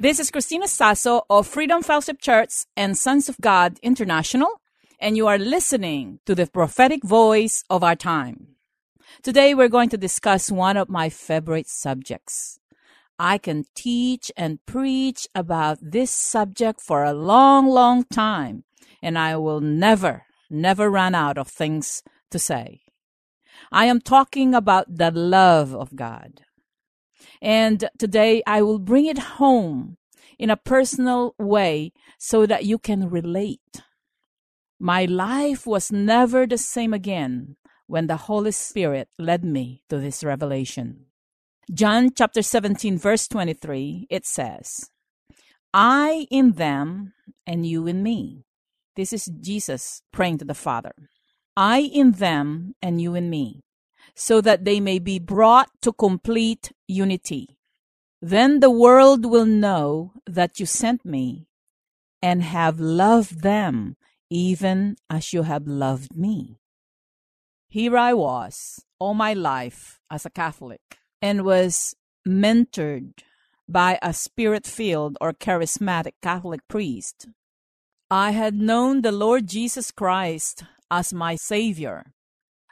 this is Christina Sasso of Freedom Fellowship Church and Sons of God International, and you are listening to the prophetic voice of our time. Today we're going to discuss one of my favorite subjects. I can teach and preach about this subject for a long, long time, and I will never, never run out of things to say. I am talking about the love of God. And today I will bring it home in a personal way so that you can relate. My life was never the same again when the Holy Spirit led me to this revelation. John chapter 17, verse 23, it says, I in them and you in me. This is Jesus praying to the Father. I in them and you in me, so that they may be brought to complete unity. Then the world will know that you sent me and have loved them even as you have loved me. Here I was all my life as a Catholic and was mentored by a spirit filled or charismatic Catholic priest. I had known the Lord Jesus Christ as my Savior,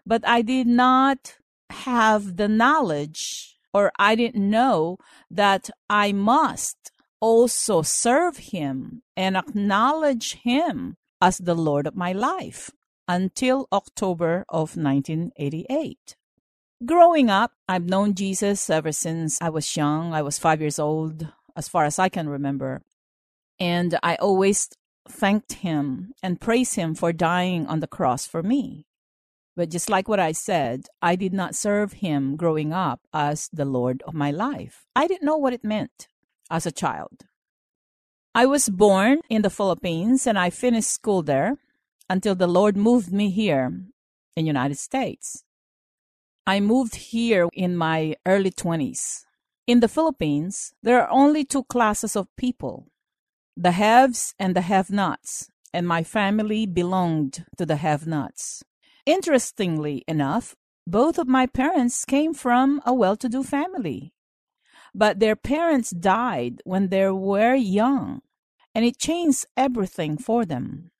but I did not have the knowledge or I didn't know that I must also serve Him and acknowledge Him as the Lord of my life until October of 1988. Growing up, I've known Jesus ever since I was young. I was five years old, as far as I can remember. And I always thanked him and praised him for dying on the cross for me. But just like what I said, I did not serve him growing up as the Lord of my life. I didn't know what it meant as a child. I was born in the Philippines and I finished school there until the Lord moved me here in the United States. I moved here in my early 20s. In the Philippines, there are only two classes of people the haves and the have nots, and my family belonged to the have nots. Interestingly enough, both of my parents came from a well to do family. But their parents died when they were young, and it changed everything for them.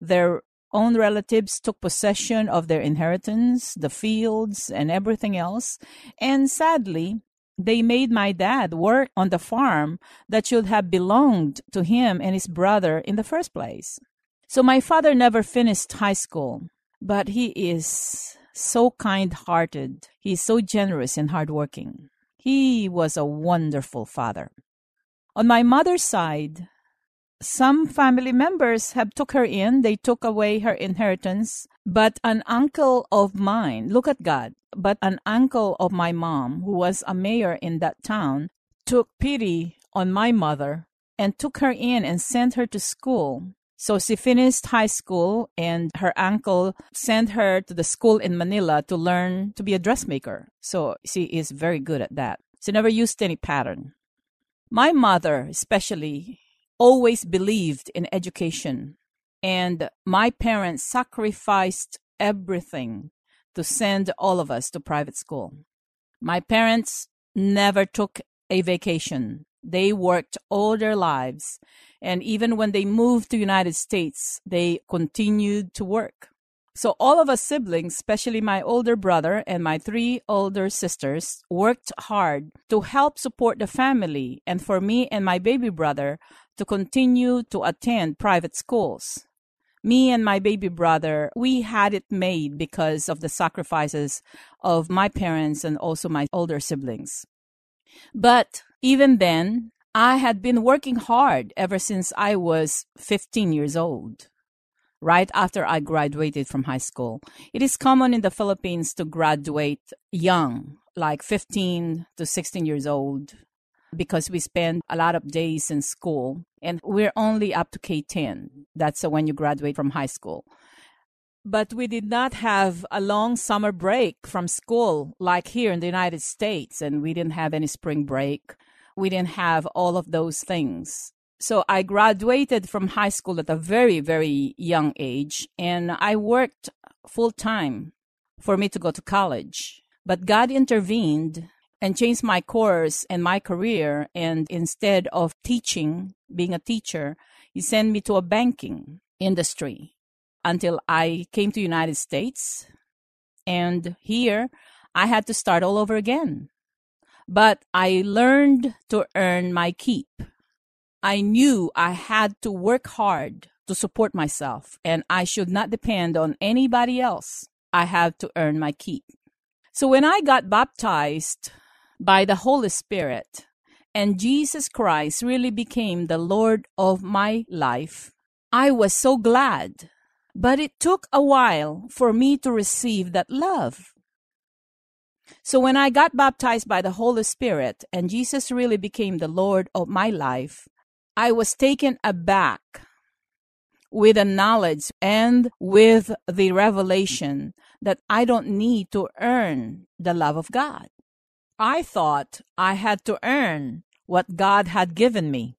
Their own relatives took possession of their inheritance, the fields, and everything else, and sadly, they made my dad work on the farm that should have belonged to him and his brother in the first place. So my father never finished high school but he is so kind hearted. He is so generous and hardworking. He was a wonderful father. On my mother's side, some family members have took her in. They took away her inheritance. But an uncle of mine, look at God, but an uncle of my mom, who was a mayor in that town, took pity on my mother and took her in and sent her to school so she finished high school, and her uncle sent her to the school in Manila to learn to be a dressmaker. So she is very good at that. She never used any pattern. My mother, especially, always believed in education, and my parents sacrificed everything to send all of us to private school. My parents never took a vacation. They worked all their lives and even when they moved to United States, they continued to work. So all of us siblings, especially my older brother and my three older sisters, worked hard to help support the family and for me and my baby brother to continue to attend private schools. Me and my baby brother, we had it made because of the sacrifices of my parents and also my older siblings. But even then, I had been working hard ever since I was 15 years old, right after I graduated from high school. It is common in the Philippines to graduate young, like 15 to 16 years old. because we spend a lot of days in school and we're only up to K10. That's when you graduate from high school. But we did not have a long summer break from school like here in the United States, and we didn't have any spring break. We didn't have all of those things. So I graduated from high school at a very, very young age, and I worked full time for me to go to college. But God intervened and changed my course and my career. And instead of teaching, being a teacher, He sent me to a banking industry until I came to United States. And here I had to start all over again. But I learned to earn my keep. I knew I had to work hard to support myself and I should not depend on anybody else. I had to earn my keep. So when I got baptized by the Holy Spirit and Jesus Christ really became the Lord of my life, I was so glad but it took a while for me to receive that love. So when I got baptized by the Holy Spirit and Jesus really became the Lord of my life, I was taken aback with the knowledge and with the revelation that I don't need to earn the love of God. I thought I had to earn what God had given me.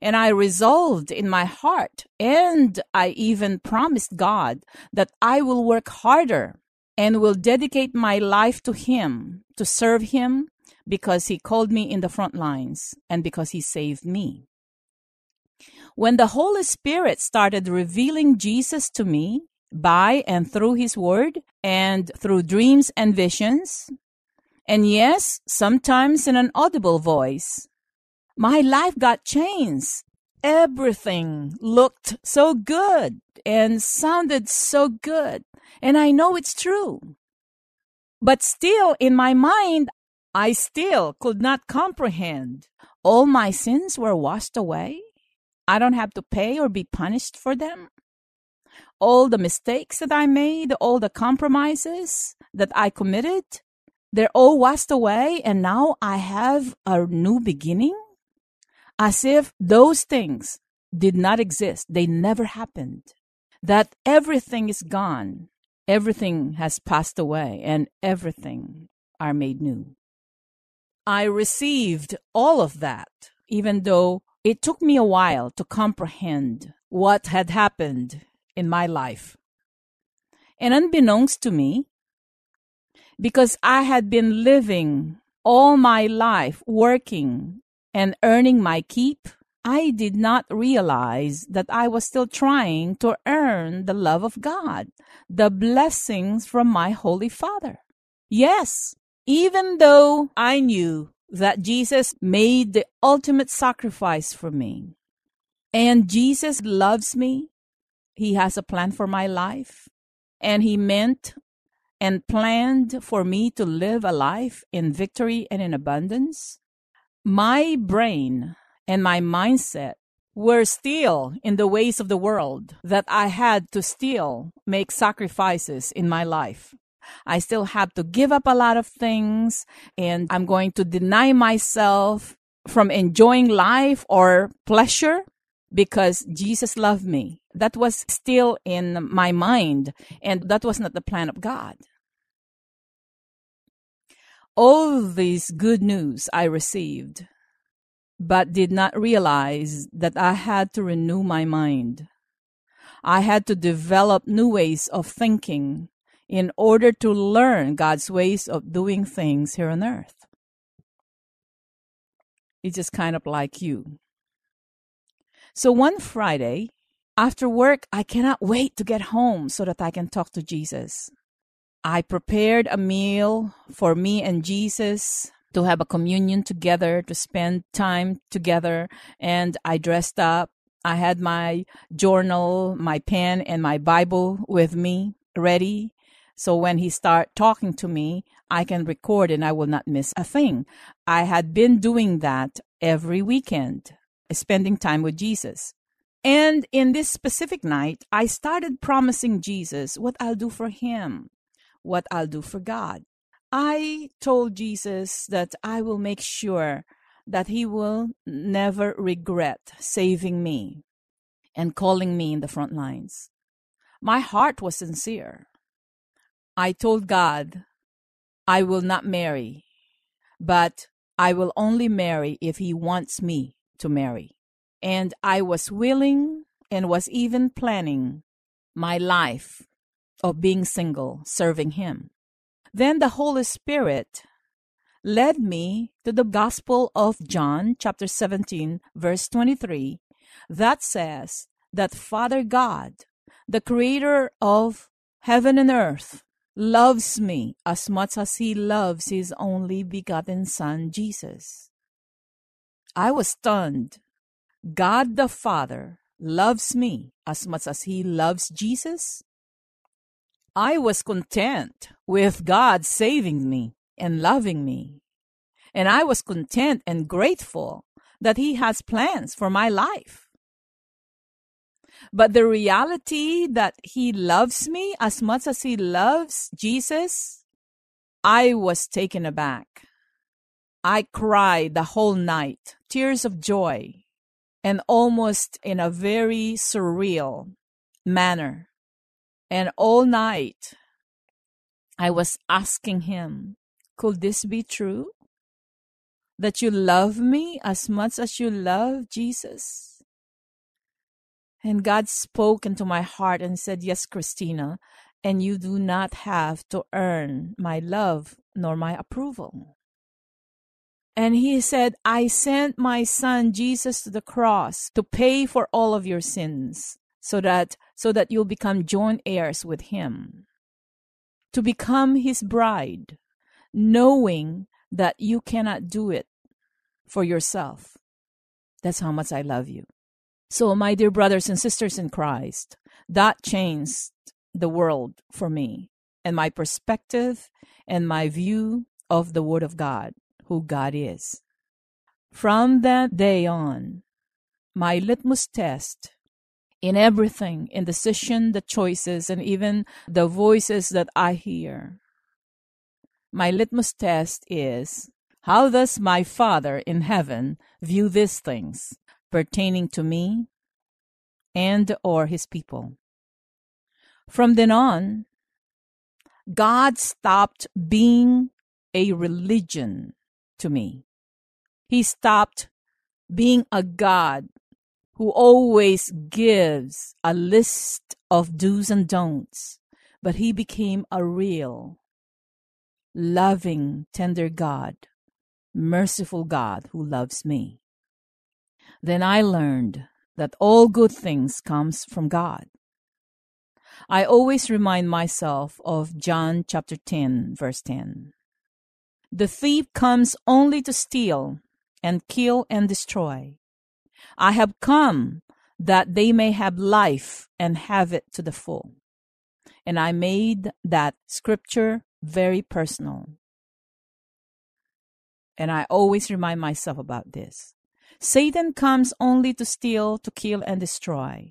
And I resolved in my heart, and I even promised God that I will work harder and will dedicate my life to Him, to serve Him, because He called me in the front lines and because He saved me. When the Holy Spirit started revealing Jesus to me by and through His Word and through dreams and visions, and yes, sometimes in an audible voice, my life got changed. Everything looked so good and sounded so good. And I know it's true. But still, in my mind, I still could not comprehend. All my sins were washed away. I don't have to pay or be punished for them. All the mistakes that I made, all the compromises that I committed, they're all washed away. And now I have a new beginning as if those things did not exist, they never happened, that everything is gone, everything has passed away, and everything are made new. I received all of that, even though it took me a while to comprehend what had happened in my life. And unbeknownst to me, because I had been living all my life working and earning my keep, I did not realize that I was still trying to earn the love of God, the blessings from my Holy Father. Yes, even though I knew that Jesus made the ultimate sacrifice for me, and Jesus loves me, He has a plan for my life, and He meant and planned for me to live a life in victory and in abundance my brain and my mindset were still in the ways of the world that I had to still make sacrifices in my life. I still have to give up a lot of things and I'm going to deny myself from enjoying life or pleasure because Jesus loved me. That was still in my mind and that was not the plan of God all these good news I received, but did not realize that I had to renew my mind. I had to develop new ways of thinking in order to learn God's ways of doing things here on earth. It's just kind of like you. So one Friday, after work, I cannot wait to get home so that I can talk to Jesus. I prepared a meal for me and Jesus to have a communion together, to spend time together. And I dressed up. I had my journal, my pen, and my Bible with me ready. So when he start talking to me, I can record and I will not miss a thing. I had been doing that every weekend, spending time with Jesus. And in this specific night, I started promising Jesus what I'll do for him what I'll do for God. I told Jesus that I will make sure that He will never regret saving me and calling me in the front lines. My heart was sincere. I told God, I will not marry, but I will only marry if He wants me to marry. And I was willing and was even planning my life of being single, serving Him. Then the Holy Spirit led me to the Gospel of John, chapter 17, verse 23, that says that Father God, the creator of heaven and earth, loves me as much as he loves his only begotten Son, Jesus. I was stunned. God the Father loves me as much as he loves Jesus? I was content with God saving me and loving me. And I was content and grateful that He has plans for my life. But the reality that He loves me as much as He loves Jesus, I was taken aback. I cried the whole night, tears of joy, and almost in a very surreal manner. And all night, I was asking Him, could this be true? That you love me as much as you love Jesus? And God spoke into my heart and said, Yes, Christina, and you do not have to earn my love nor my approval. And he said, I sent my son Jesus to the cross to pay for all of your sins so that so that you'll become joint heirs with him. To become his bride knowing that you cannot do it for yourself. That's how much I love you. So, my dear brothers and sisters in Christ, that changed the world for me and my perspective and my view of the Word of God, who God is. From that day on, my litmus test in everything, in decision, the choices, and even the voices that I hear, my litmus test is how does my Father in heaven view these things pertaining to me and or his people? From then on, God stopped being a religion to me. He stopped being a God who always gives a list of do's and don'ts, but he became a real loving, tender God, merciful God who loves me. Then I learned that all good things comes from God. I always remind myself of John chapter 10 verse 10. The thief comes only to steal and kill and destroy. I have come that they may have life and have it to the full. And I made that scripture very personal. And I always remind myself about this. Satan comes only to steal, to kill, and destroy.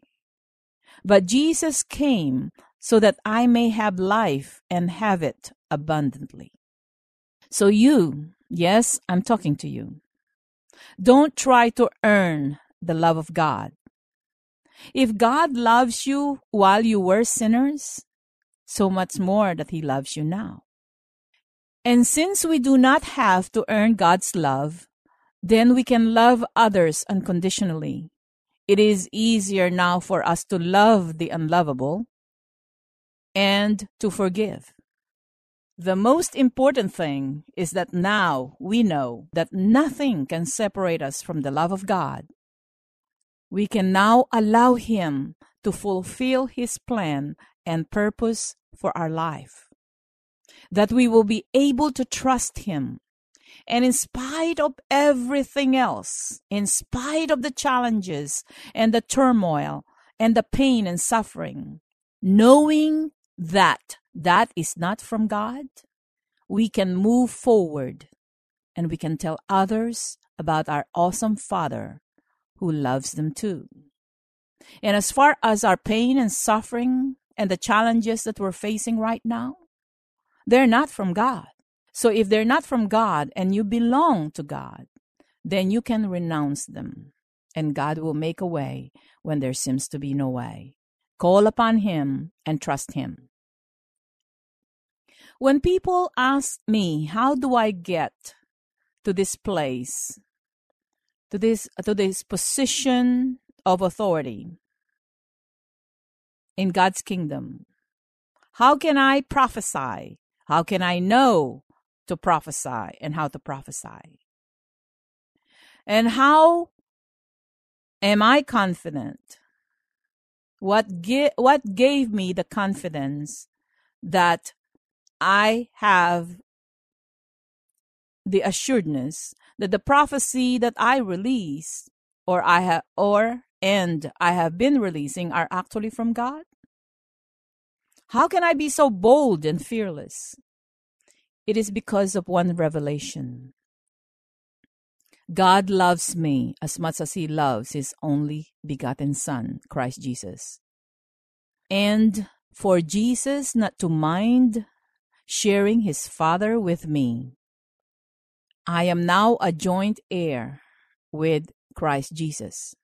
But Jesus came so that I may have life and have it abundantly. So you, yes, I'm talking to you. Don't try to earn the love of God. If God loves you while you were sinners, so much more that He loves you now. And since we do not have to earn God's love, then we can love others unconditionally. It is easier now for us to love the unlovable and to forgive. The most important thing is that now we know that nothing can separate us from the love of God. We can now allow Him to fulfill His plan and purpose for our life. That we will be able to trust Him. And in spite of everything else, in spite of the challenges and the turmoil and the pain and suffering, knowing that that is not from God, we can move forward and we can tell others about our awesome Father who loves them too. And as far as our pain and suffering and the challenges that we're facing right now, they're not from God. So if they're not from God and you belong to God, then you can renounce them, and God will make a way when there seems to be no way. Call upon Him and trust Him. When people ask me, how do I get to this place, to this, to this position of authority in God's kingdom? How can I prophesy? How can I know to prophesy and how to prophesy? And how am I confident? What, gi- what gave me the confidence that I have the assuredness that the prophecy that I release or I have or and I have been releasing are actually from God? How can I be so bold and fearless? It is because of one revelation. God loves me as much as he loves his only begotten Son, Christ Jesus. And for Jesus not to mind sharing his Father with me. I am now a joint heir with Christ Jesus.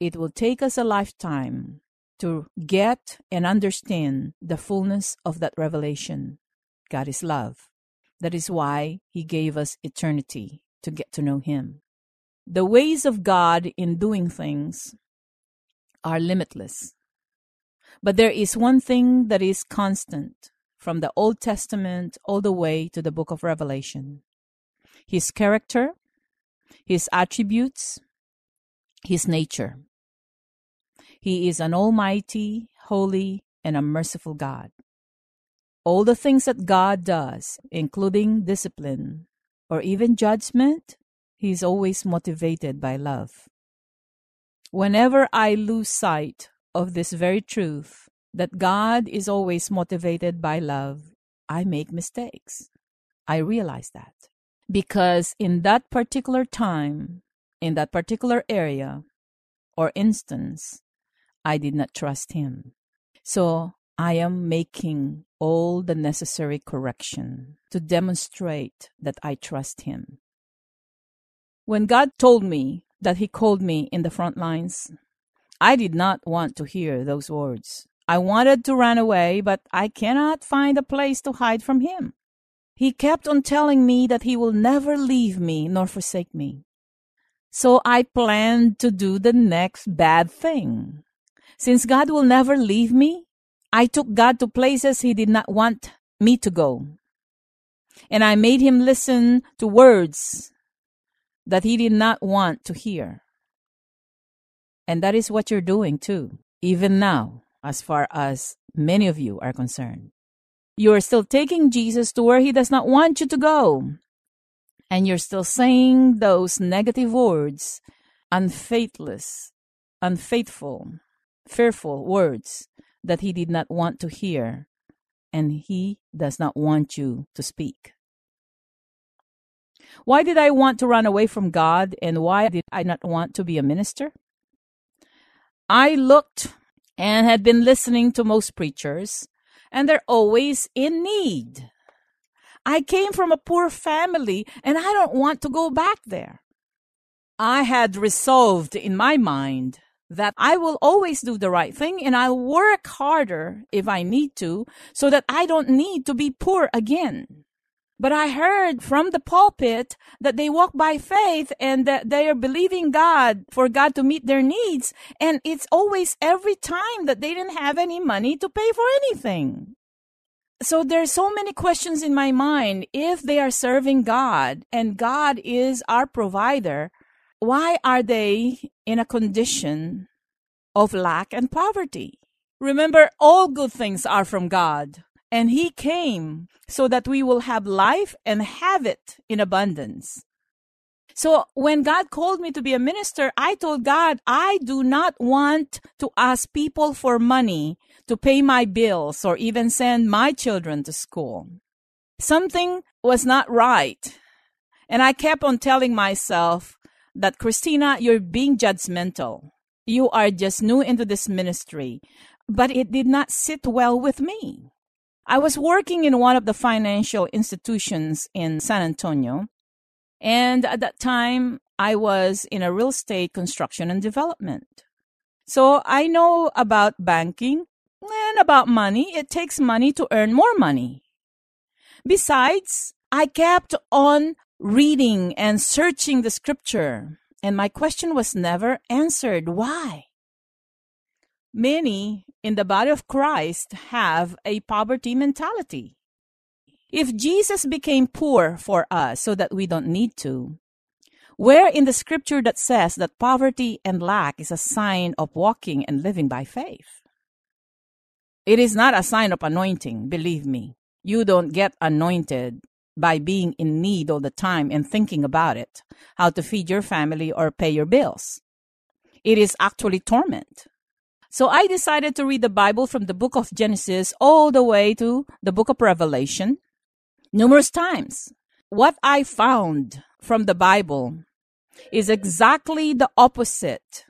It will take us a lifetime to get and understand the fullness of that revelation. God is love. That is why He gave us eternity to get to know Him. The ways of God in doing things are limitless. But there is one thing that is constant from the Old Testament all the way to the book of Revelation His character, His attributes, His nature. He is an almighty, holy, and a merciful God. All the things that God does, including discipline or even judgment, He is always motivated by love. Whenever I lose sight of this very truth, that God is always motivated by love, I make mistakes. I realize that. Because in that particular time, in that particular area or instance, I did not trust Him. So I am making all the necessary correction to demonstrate that I trust Him. When God told me that He called me in the front lines, I did not want to hear those words. I wanted to run away, but I cannot find a place to hide from him. He kept on telling me that he will never leave me nor forsake me. So I planned to do the next bad thing. Since God will never leave me, I took God to places he did not want me to go. And I made him listen to words that he did not want to hear. And that is what you're doing too, even now as far as many of you are concerned. You are still taking Jesus to where he does not want you to go. And you're still saying those negative words, unfaithless, unfaithful, fearful words that he did not want to hear and he does not want you to speak. Why did I want to run away from God and why did I not want to be a minister? I looked and had been listening to most preachers, and they're always in need. I came from a poor family, and I don't want to go back there. I had resolved in my mind that I will always do the right thing and I'll work harder if I need to so that I don't need to be poor again. But I heard from the pulpit that they walk by faith and that they are believing God for God to meet their needs. And it's always every time that they didn't have any money to pay for anything. So there's so many questions in my mind. If they are serving God and God is our provider, why are they in a condition of lack and poverty? Remember, all good things are from God. And he came so that we will have life and have it in abundance. So when God called me to be a minister, I told God, I do not want to ask people for money to pay my bills or even send my children to school. Something was not right. And I kept on telling myself that, Christina, you're being judgmental. You are just new into this ministry. But it did not sit well with me. I was working in one of the financial institutions in San Antonio, And at that time, I was in a real estate construction and development. So I know about banking and about money. It takes money to earn more money. Besides, I kept on reading and searching the scripture, and my question was never answered. Why? Many in the body of Christ have a poverty mentality. If Jesus became poor for us so that we don't need to, where in the scripture that says that poverty and lack is a sign of walking and living by faith? It is not a sign of anointing, believe me. You don't get anointed by being in need all the time and thinking about it, how to feed your family or pay your bills. It is actually torment. So I decided to read the Bible from the book of Genesis all the way to the book of Revelation numerous times. What I found from the Bible is exactly the opposite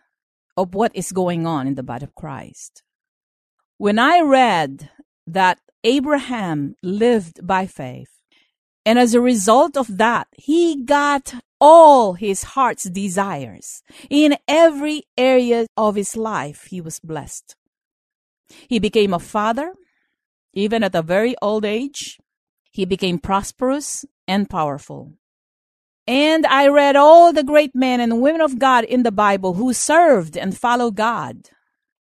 of what is going on in the body of Christ. When I read that Abraham lived by faith, and as a result of that, he got all his heart's desires. In every area of his life, he was blessed. He became a father, even at a very old age. He became prosperous and powerful. And I read all the great men and women of God in the Bible who served and followed God.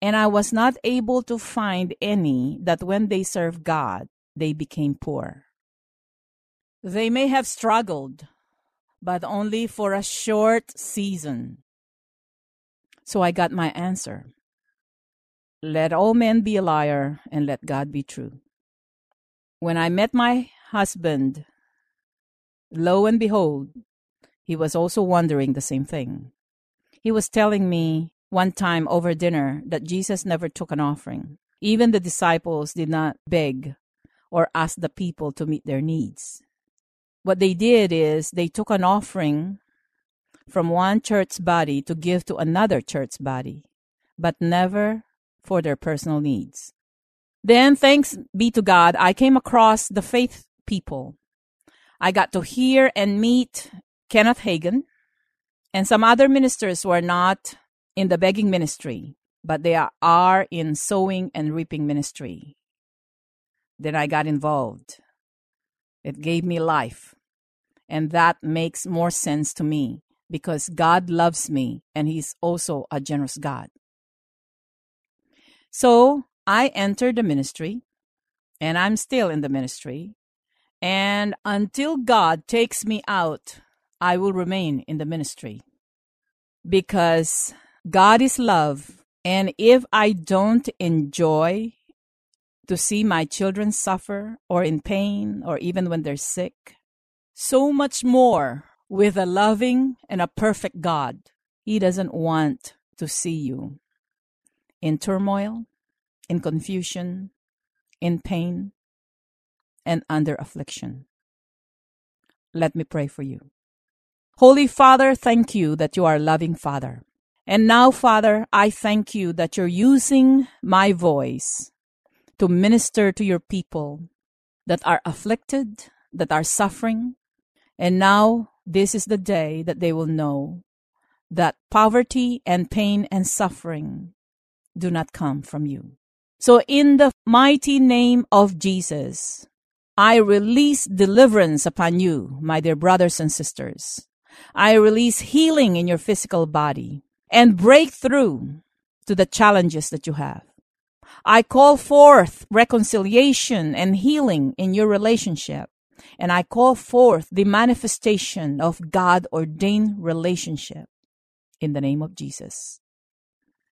And I was not able to find any that when they served God, they became poor. They may have struggled, but only for a short season. So I got my answer. Let all men be a liar and let God be true. When I met my husband, lo and behold, he was also wondering the same thing. He was telling me one time over dinner that Jesus never took an offering. Even the disciples did not beg or ask the people to meet their needs. What they did is they took an offering from one church body to give to another church body, but never for their personal needs. Then, thanks be to God, I came across the faith people. I got to hear and meet Kenneth Hagin, and some other ministers who are not in the begging ministry, but they are, are in sowing and reaping ministry. Then I got involved. It gave me life. And that makes more sense to me because God loves me and He's also a generous God. So I entered the ministry and I'm still in the ministry. And until God takes me out I will remain in the ministry because God is love. And if I don't enjoy to see my children suffer or in pain or even when they're sick, so much more with a loving and a perfect God. He doesn't want to see you in turmoil, in confusion, in pain, and under affliction. Let me pray for you. Holy Father, thank you that you are a loving Father. And now, Father, I thank you that you're using my voice to minister to your people that are afflicted, that are suffering. And now, this is the day that they will know that poverty and pain and suffering do not come from you. So, in the mighty name of Jesus, I release deliverance upon you, my dear brothers and sisters. I release healing in your physical body and breakthrough to the challenges that you have. I call forth reconciliation and healing in your relationship. And I call forth the manifestation of God ordained relationship in the name of Jesus.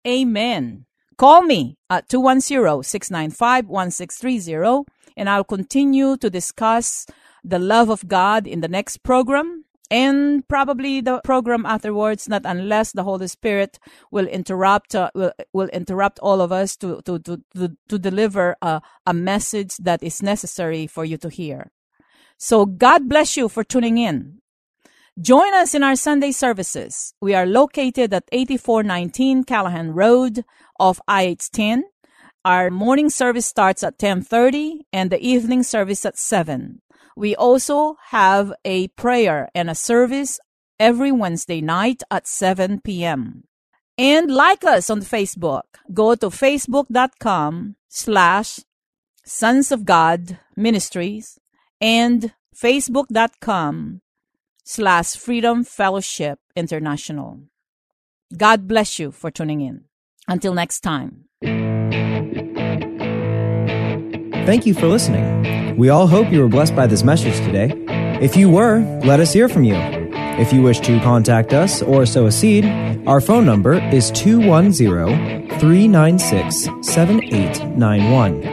Amen. Call me at 210-695-1630 and I'll continue to discuss the love of God in the next program and probably the program afterwards not unless the holy spirit will interrupt uh, will, will interrupt all of us to to to to, to deliver a, a message that is necessary for you to hear so god bless you for tuning in. Join us in our sunday services. We are located at 8419 callahan road off ih10 our morning service starts at 10:30 and the evening service at 7 We also have a prayer and a service every Wednesday night at 7 p.m. And like us on Facebook. Go to facebook.com slash Sons of God Ministries and facebook.com slash Freedom Fellowship International. God bless you for tuning in. Until next time. Thank you for listening. We all hope you were blessed by this message today. If you were, let us hear from you. If you wish to contact us or sow a seed, our phone number is 210 396 7891.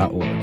org.